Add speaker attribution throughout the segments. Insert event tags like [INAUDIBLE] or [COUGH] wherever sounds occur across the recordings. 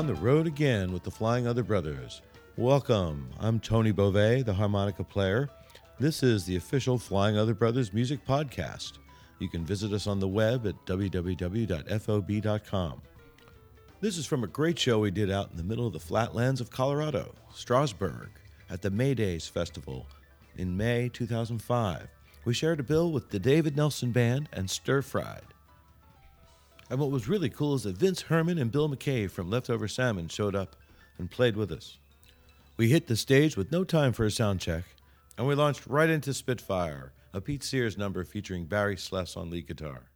Speaker 1: on the road again with the Flying Other Brothers. Welcome. I'm Tony Bove, the harmonica player. This is the official Flying Other Brothers music podcast. You can visit us on the web at www.fob.com. This is from a great show we did out in the middle of the flatlands of Colorado, Strasburg, at the May Days Festival in May 2005. We shared a bill with the David Nelson Band and Stir Fried. And what was really cool is that Vince Herman and Bill McKay from Leftover Salmon showed up and played with us. We hit the stage with no time for a sound check, and we launched right into Spitfire, a Pete Sears number featuring Barry Sless on lead guitar.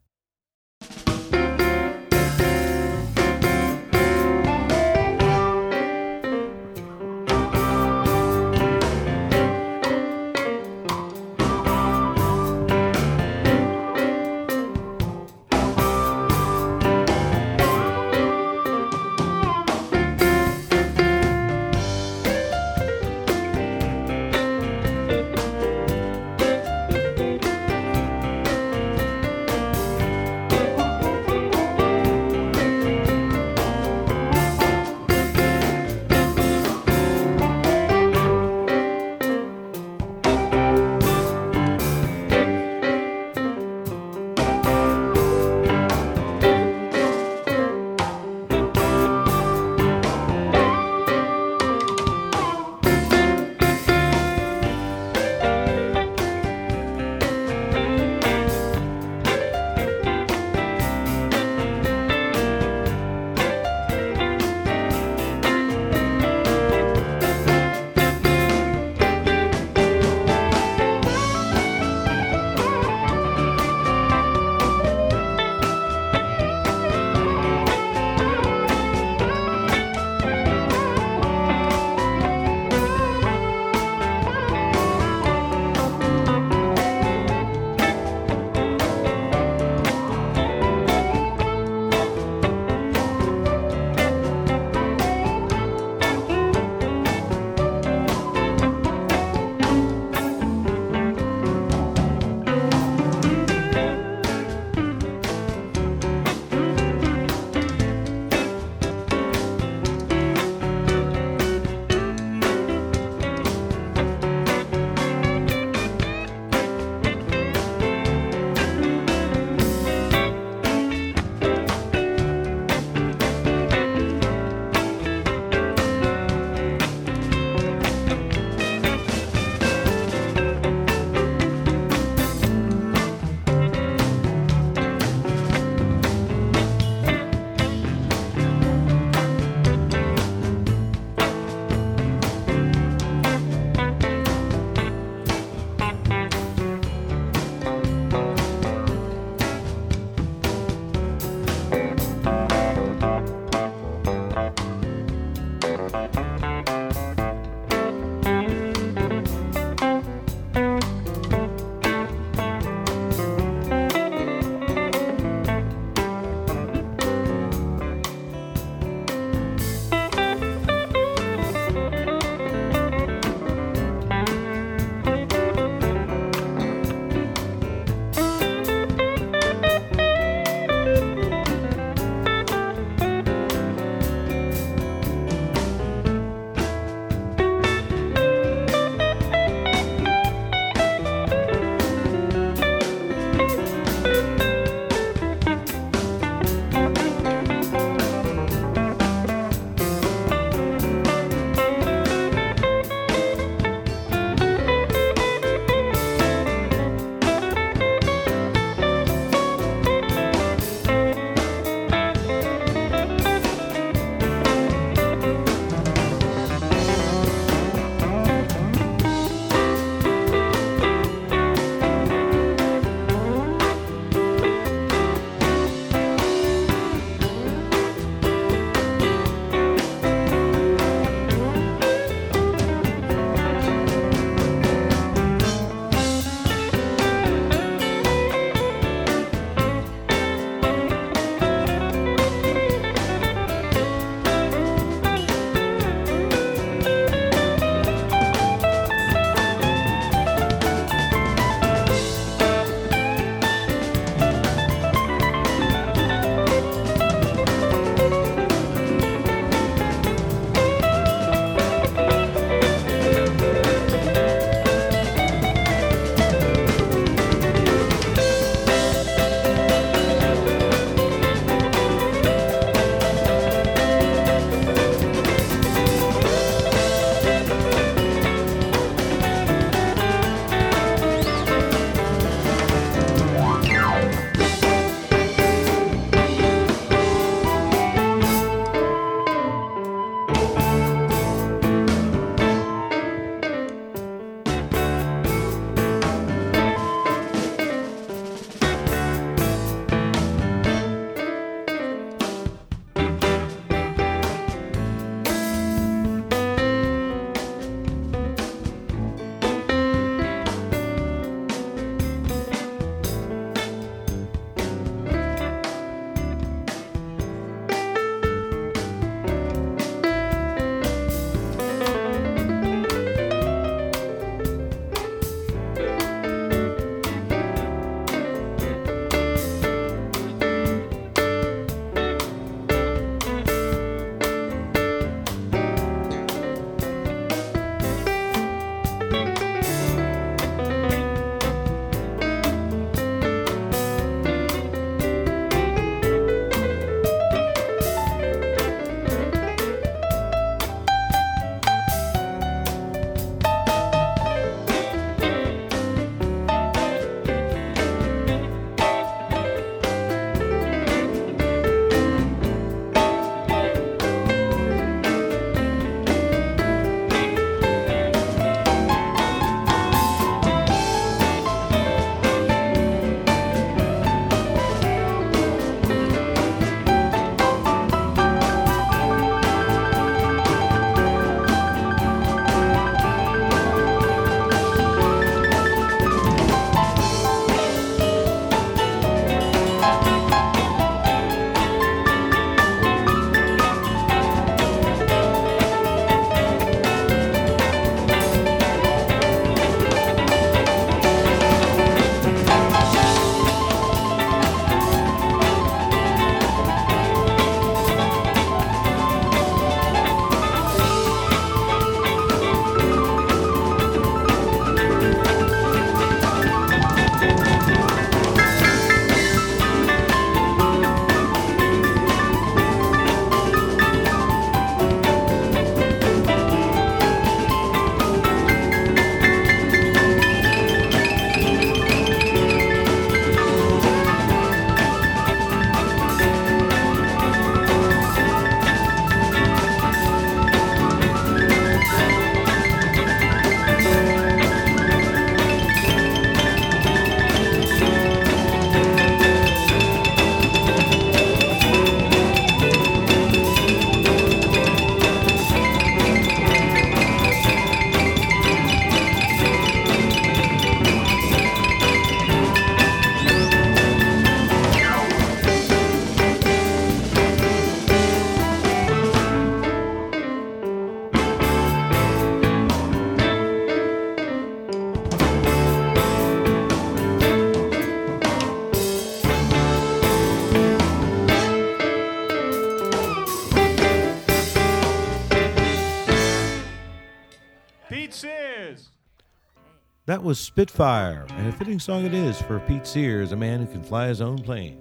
Speaker 1: Spitfire, and a fitting song it is for Pete Sears, a man who can fly his own plane.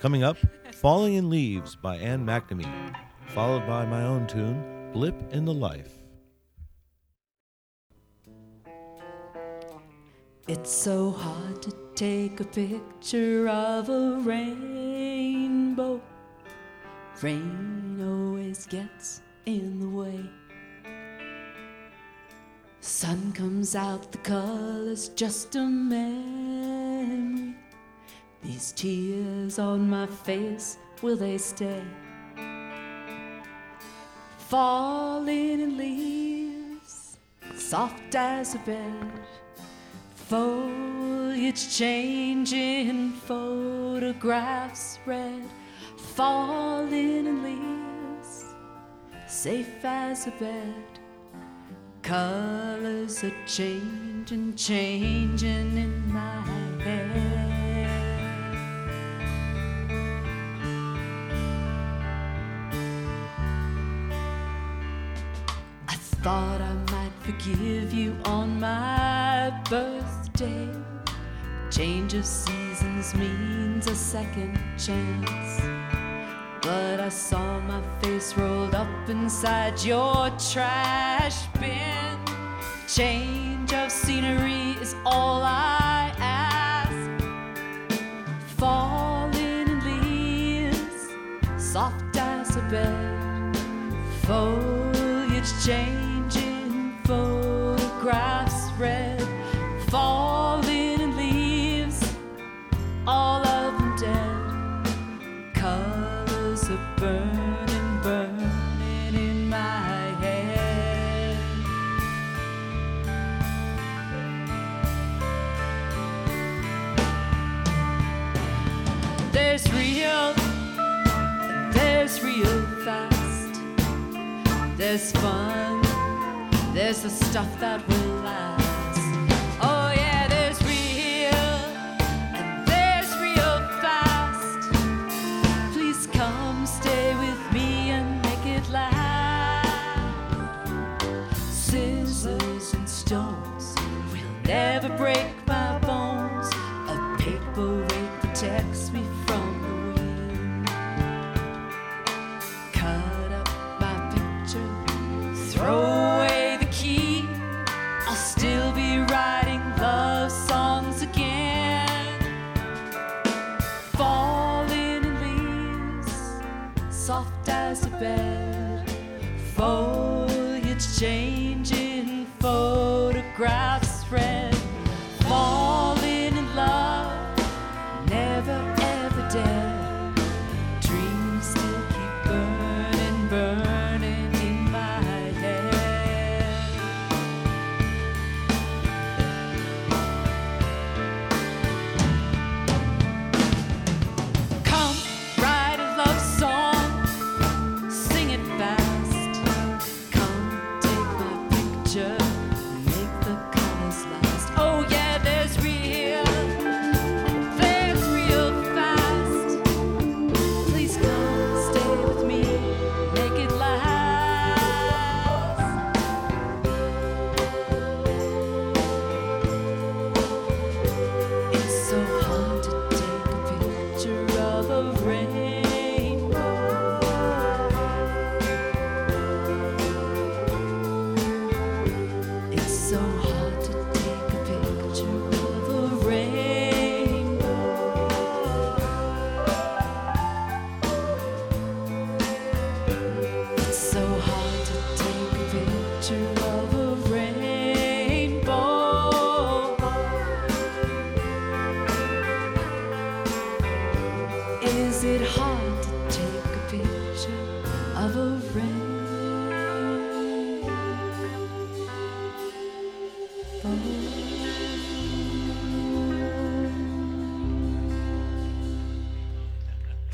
Speaker 1: Coming up, [LAUGHS] Falling in Leaves by Ann McNamee, followed by my own tune, Blip in the Life.
Speaker 2: It's so hard to take a picture of a rainbow. Rain always gets in the way. Sun comes out, the color's just a memory. These tears on my face, will they stay? Falling in leaves, soft as a bed. Foliage changing, photographs read. Falling in leaves, safe as a bed. Colors are changing, changing in my head. I thought I might forgive you on my birthday. Change of seasons means a second chance. Saw my face rolled up inside your trash bin. Change of scenery is all I ask. Falling in leaves, soft as a bed. Foliage changing, There's fun, there's the stuff that will last. Oh yeah, there's real, and there's real fast. Please come stay with me and make it last. Scissors and stones will never break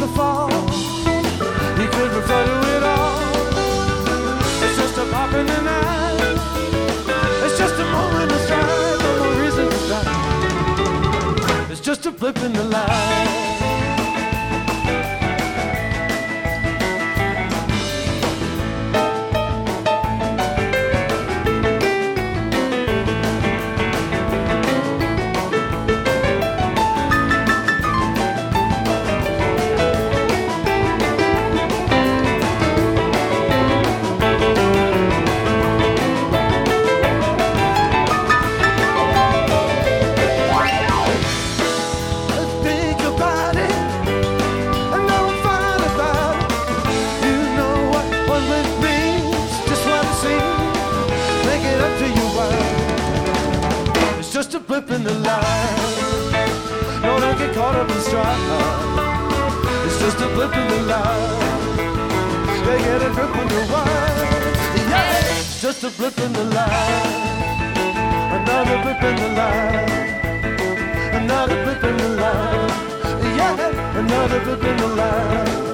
Speaker 3: the fall. He could refer to it all. It's just a pop in the night. It's just a moment aside. No reason to stop. It's just a flip in the light. in the line. No, don't get caught up in strife. It's just a blip in the line. They get a grip on your wine. Yeah, it's just a blip in the line. Another blip in the line. Another blip in the line. Yeah, another blip in the
Speaker 1: line.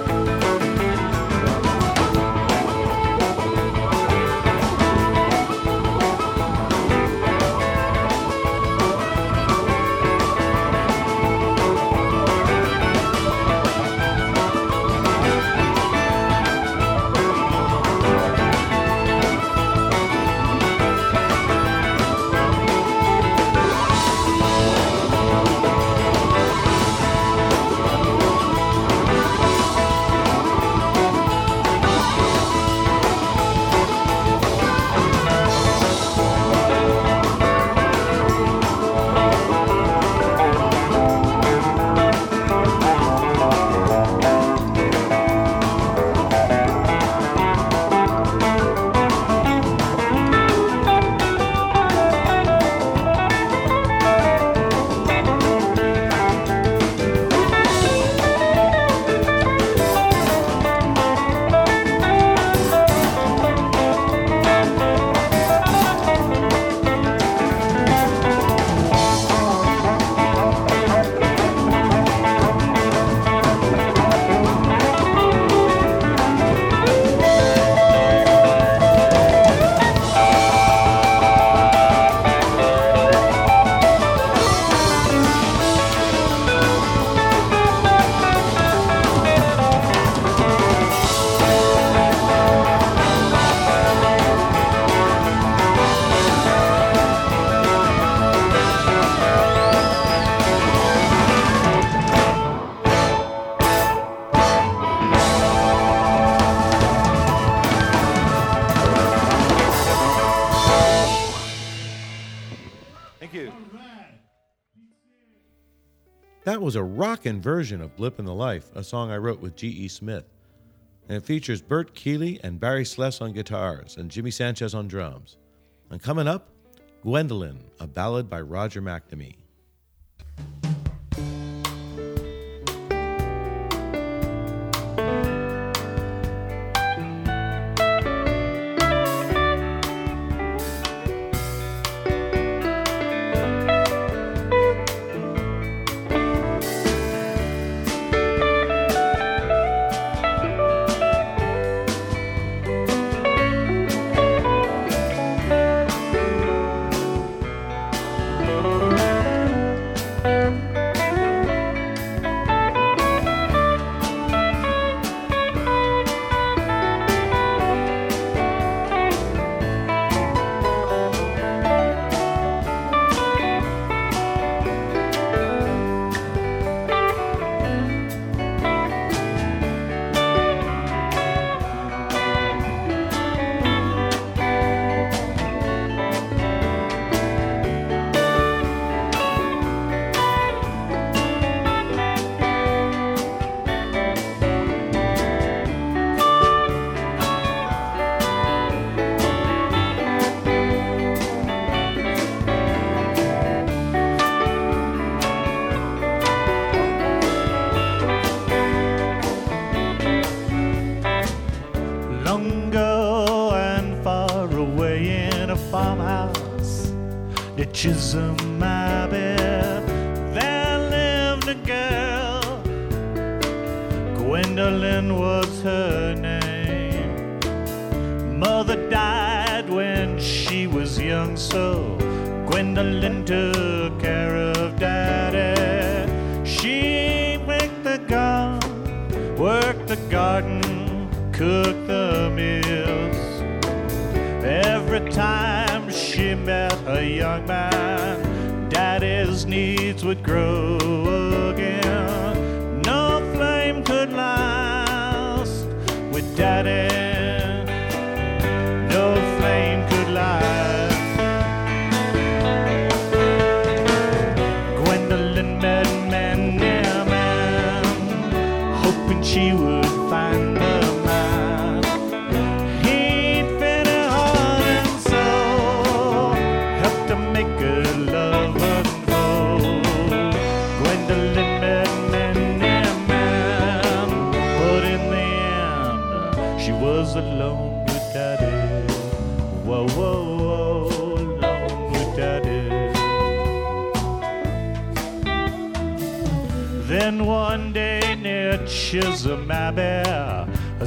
Speaker 1: rockin' version of Blip in the Life, a song I wrote with G.E. Smith. And it features Bert Keely and Barry Sless on guitars and Jimmy Sanchez on drums. And coming up, Gwendolyn, a ballad by Roger McNamee.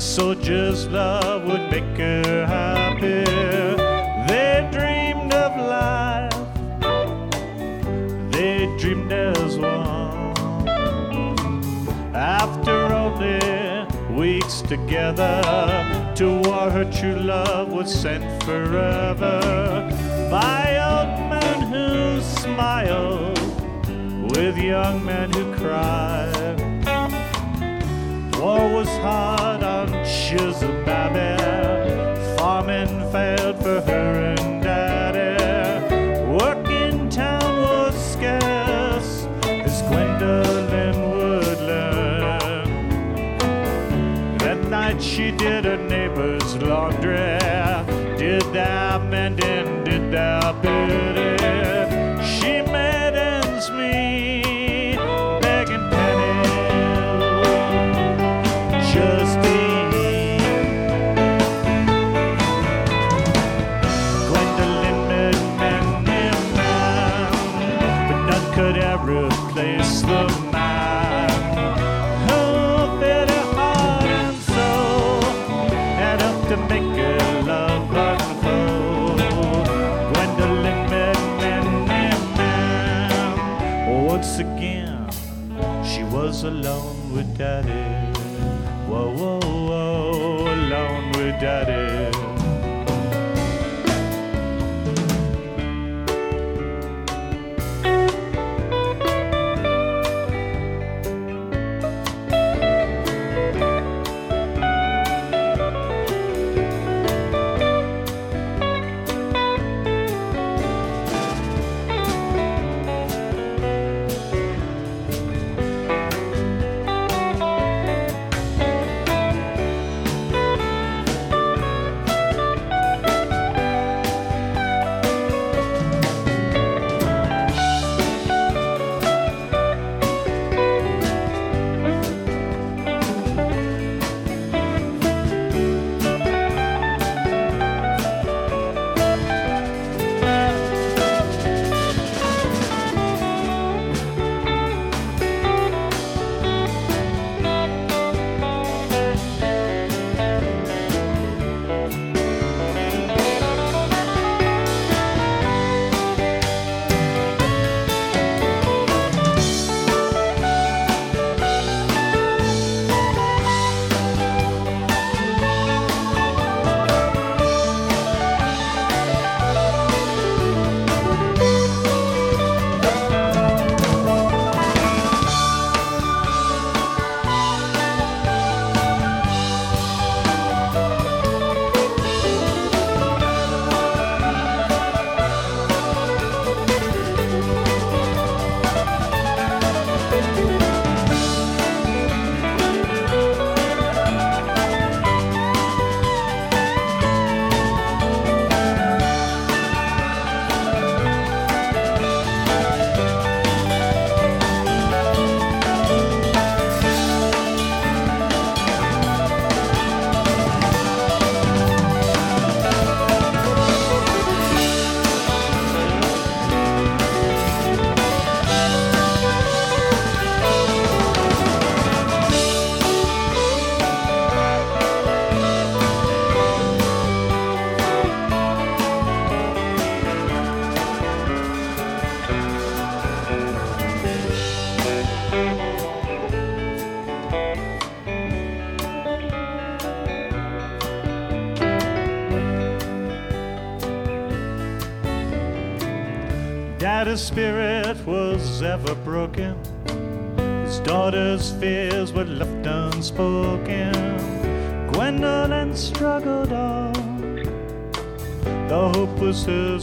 Speaker 4: Soldier's love would make her happy. They dreamed of life, they dreamed as one. After only weeks together, to war her true love was sent forever by old men who smiled with young men who cried. War was hard ashes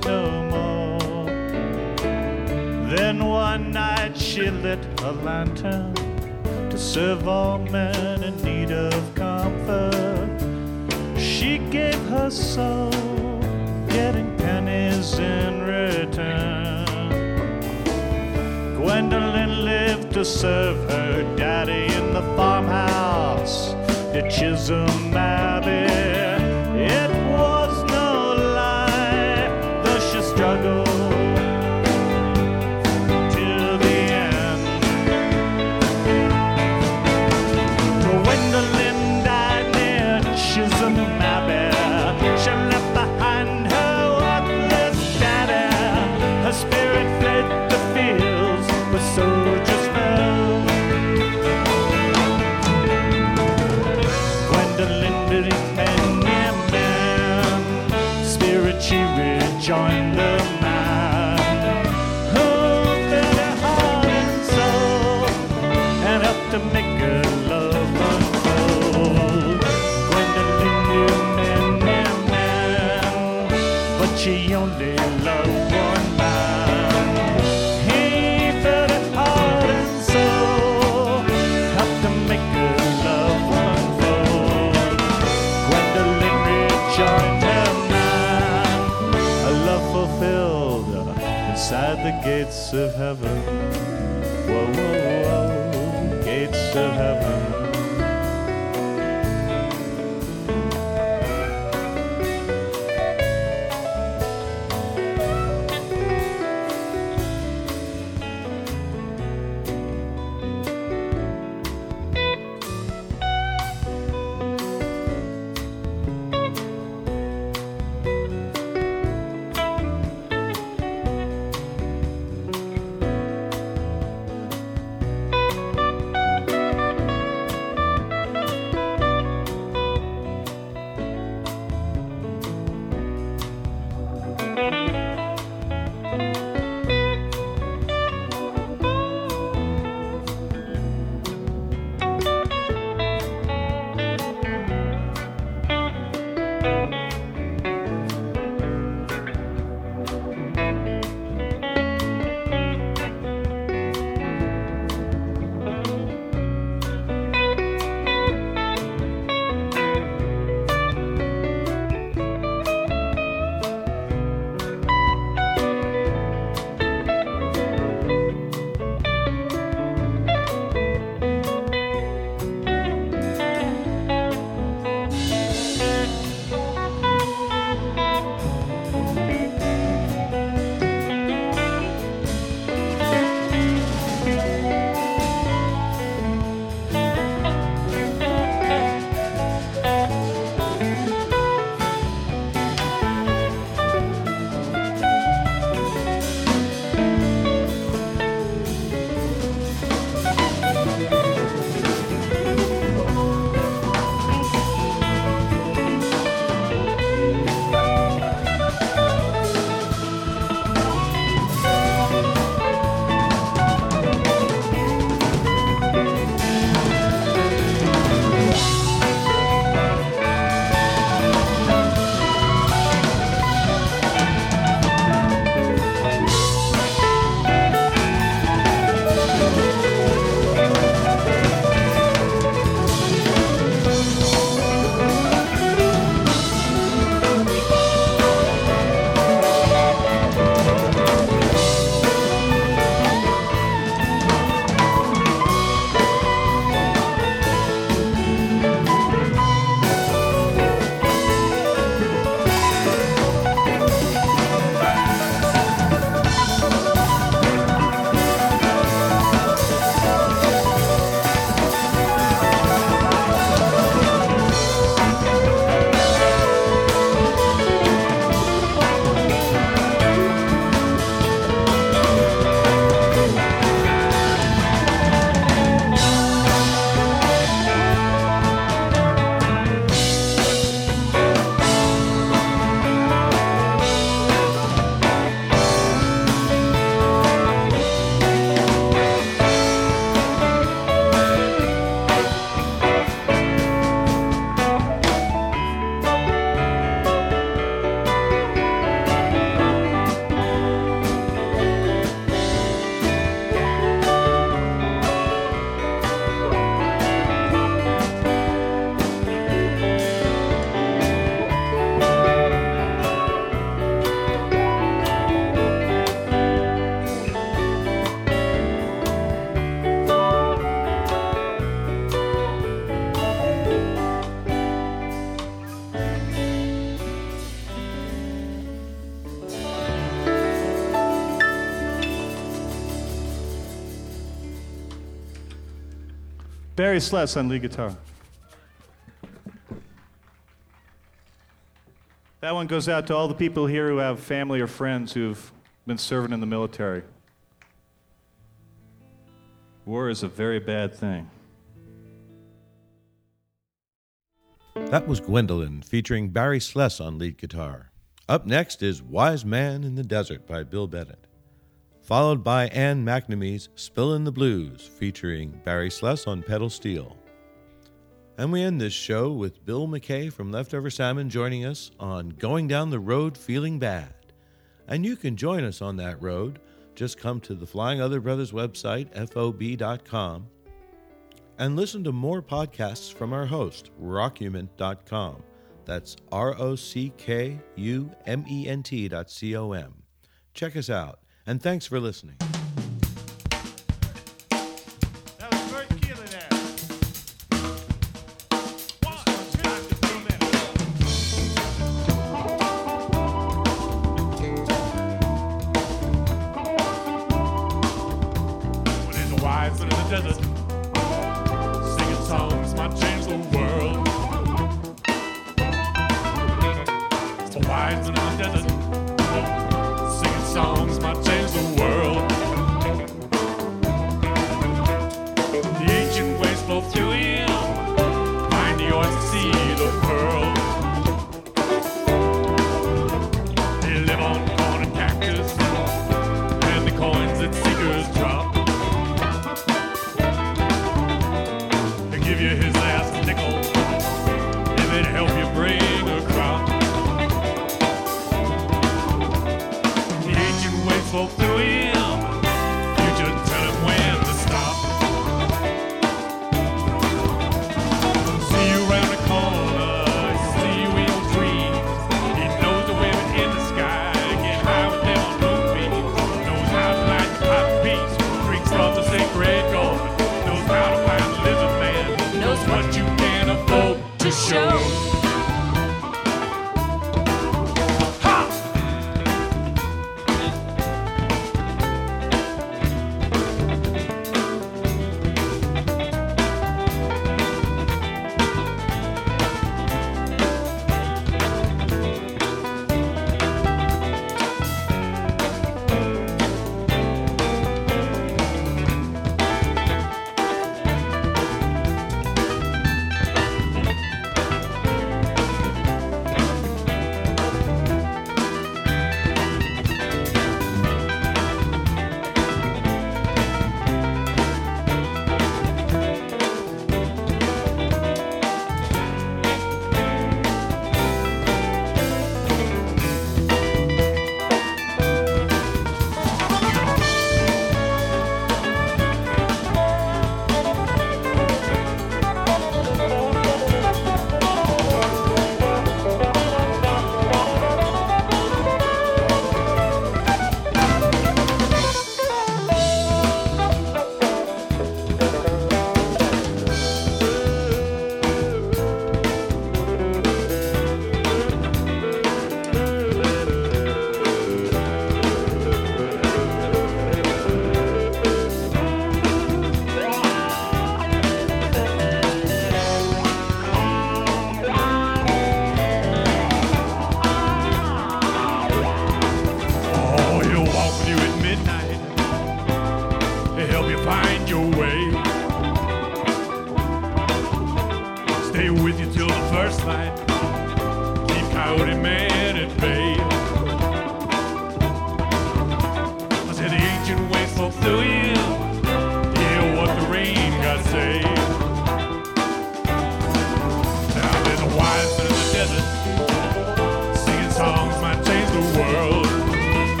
Speaker 4: no more. Then one night she lit a lantern to serve all men in need of comfort. She gave her soul, getting pennies in return. Gwendolyn lived to serve her daddy in the farmhouse, the Chisholm Abbey. gates of heaven. Whoa, whoa, whoa, gates of heaven.
Speaker 5: Barry Sless on lead guitar. That one goes out to all the people here who have family or friends who've been serving in the military. War is a very bad thing.
Speaker 1: That was Gwendolyn, featuring Barry Sless on lead guitar. Up next is Wise Man in the Desert by Bill Bennett, followed by Ann McNamee's Spillin' the Blues, featuring Barry Sless on pedal steel. And we end this show with Bill McKay from Leftover Salmon joining us on Going Down the Road Feeling Bad. And you can join us on that road. Just come to the Flying Other Brothers website, fob.com, and listen to more podcasts from our host, rockument.com. That's R O C K U M E N T dot C O M. Check us out, and thanks for listening.
Speaker 5: That was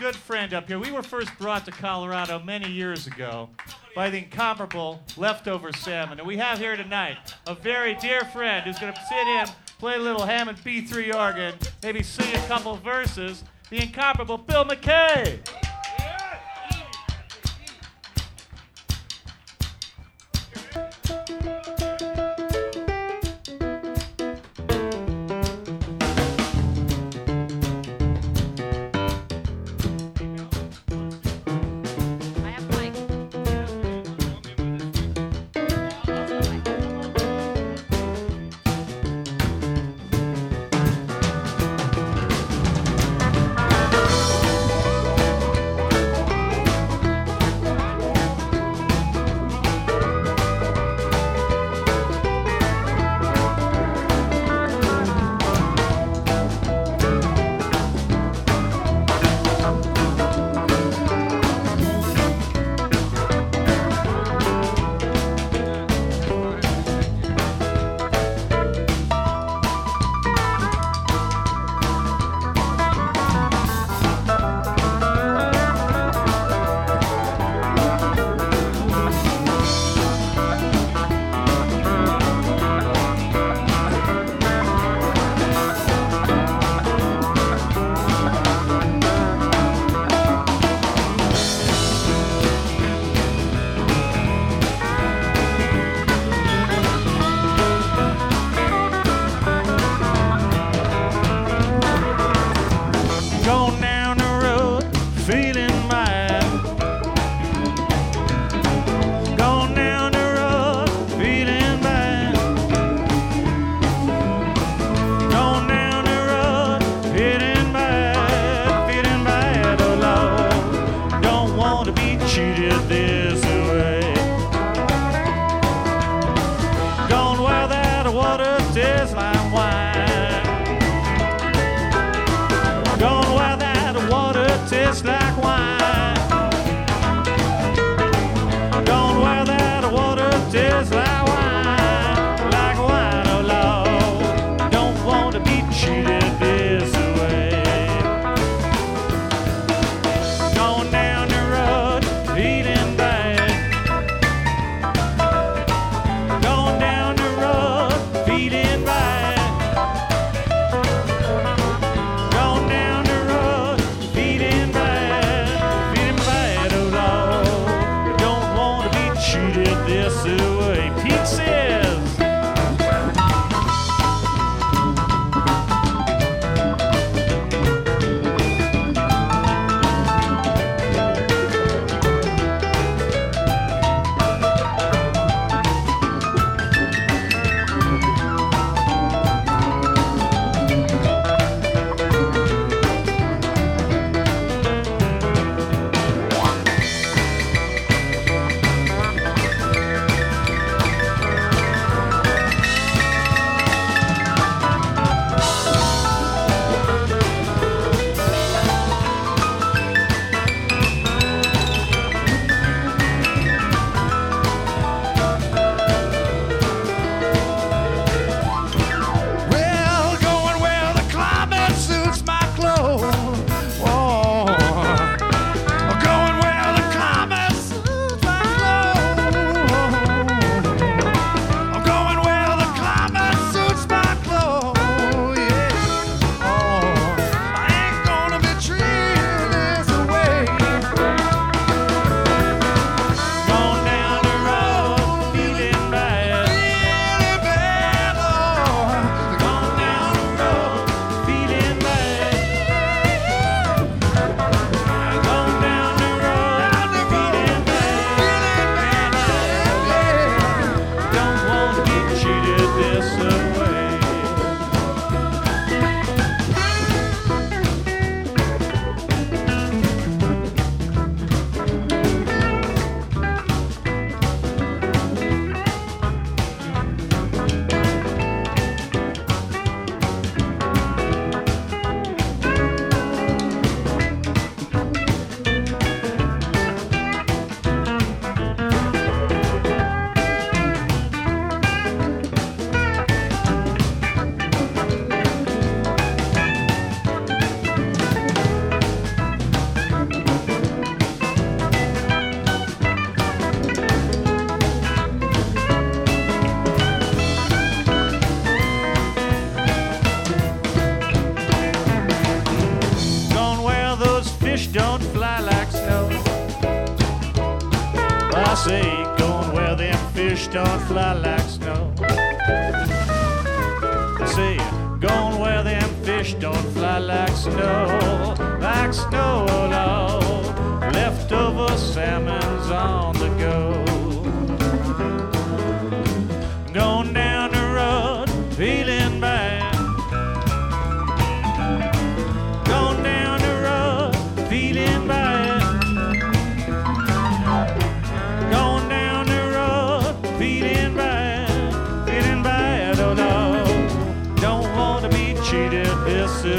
Speaker 2: good
Speaker 4: friend up here. We were first brought to Colorado many years ago by the incomparable Leftover Salmon. And we have here tonight a very dear friend who's going to sit in, play a little Hammond B3 organ, maybe sing a couple verses, the incomparable Bill McKay.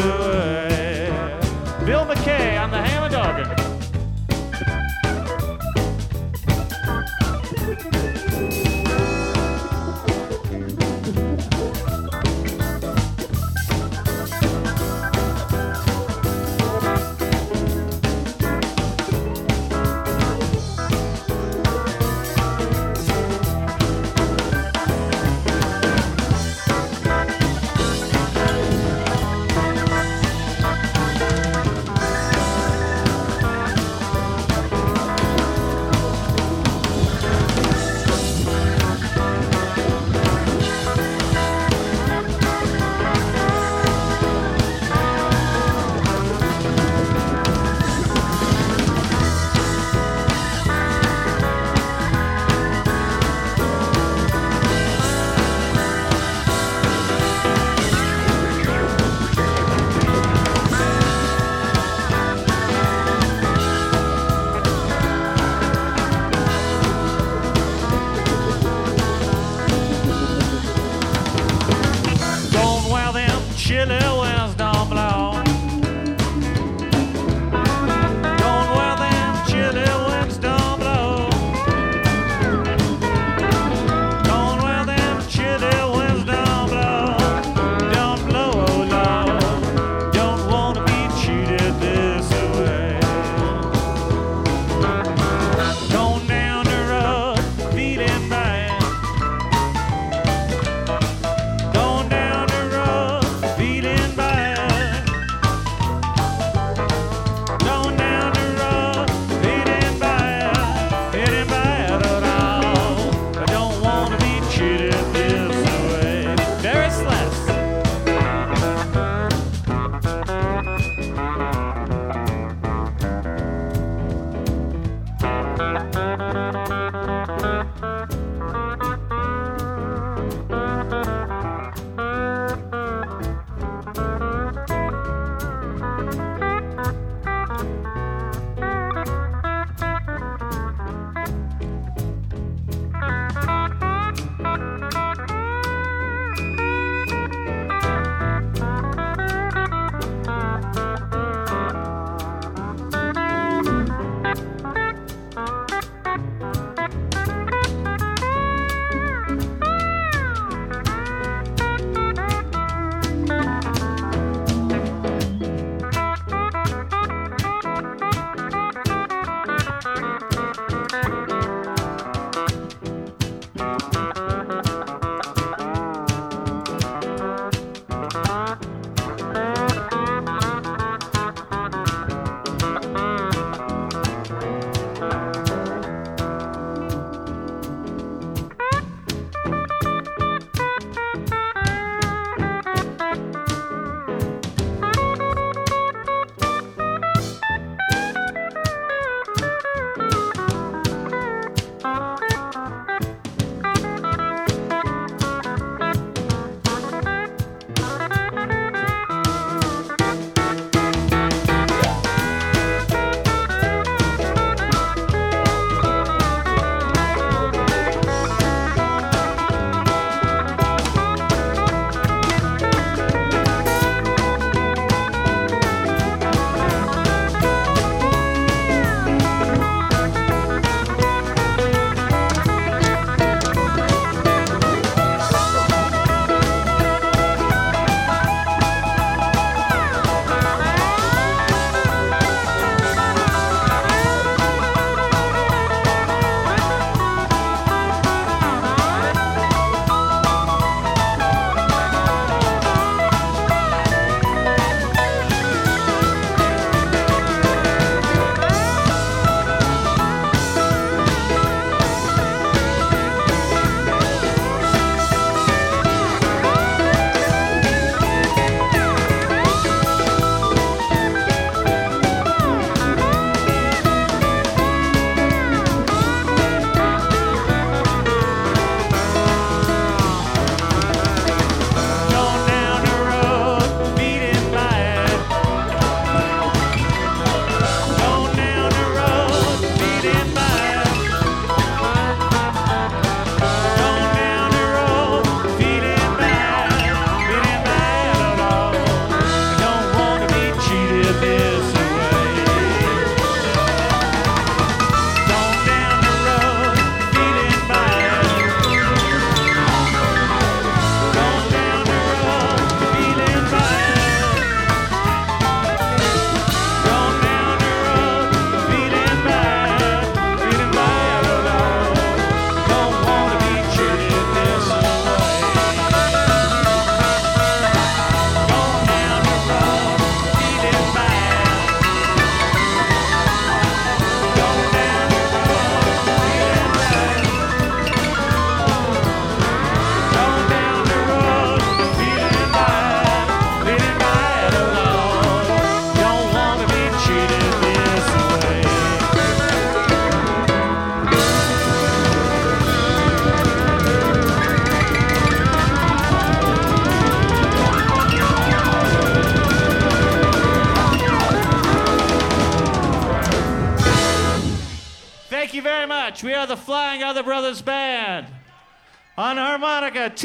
Speaker 4: This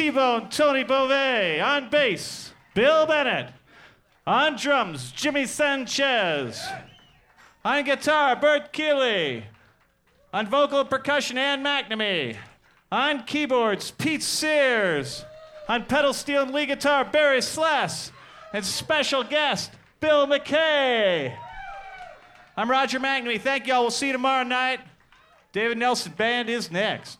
Speaker 4: T-Bone Tony Bove. On bass, Bill Bennett. On drums, Jimmy Sanchez. On guitar, Bert Keely. On vocal percussion, Ann McNamee. On keyboards, Pete Sears. On pedal steel and lead guitar, Barry Sless. And special guest, Bill McKay. I'm Roger McNamee. Thank y'all. We'll see you tomorrow night. David Nelson Band is next.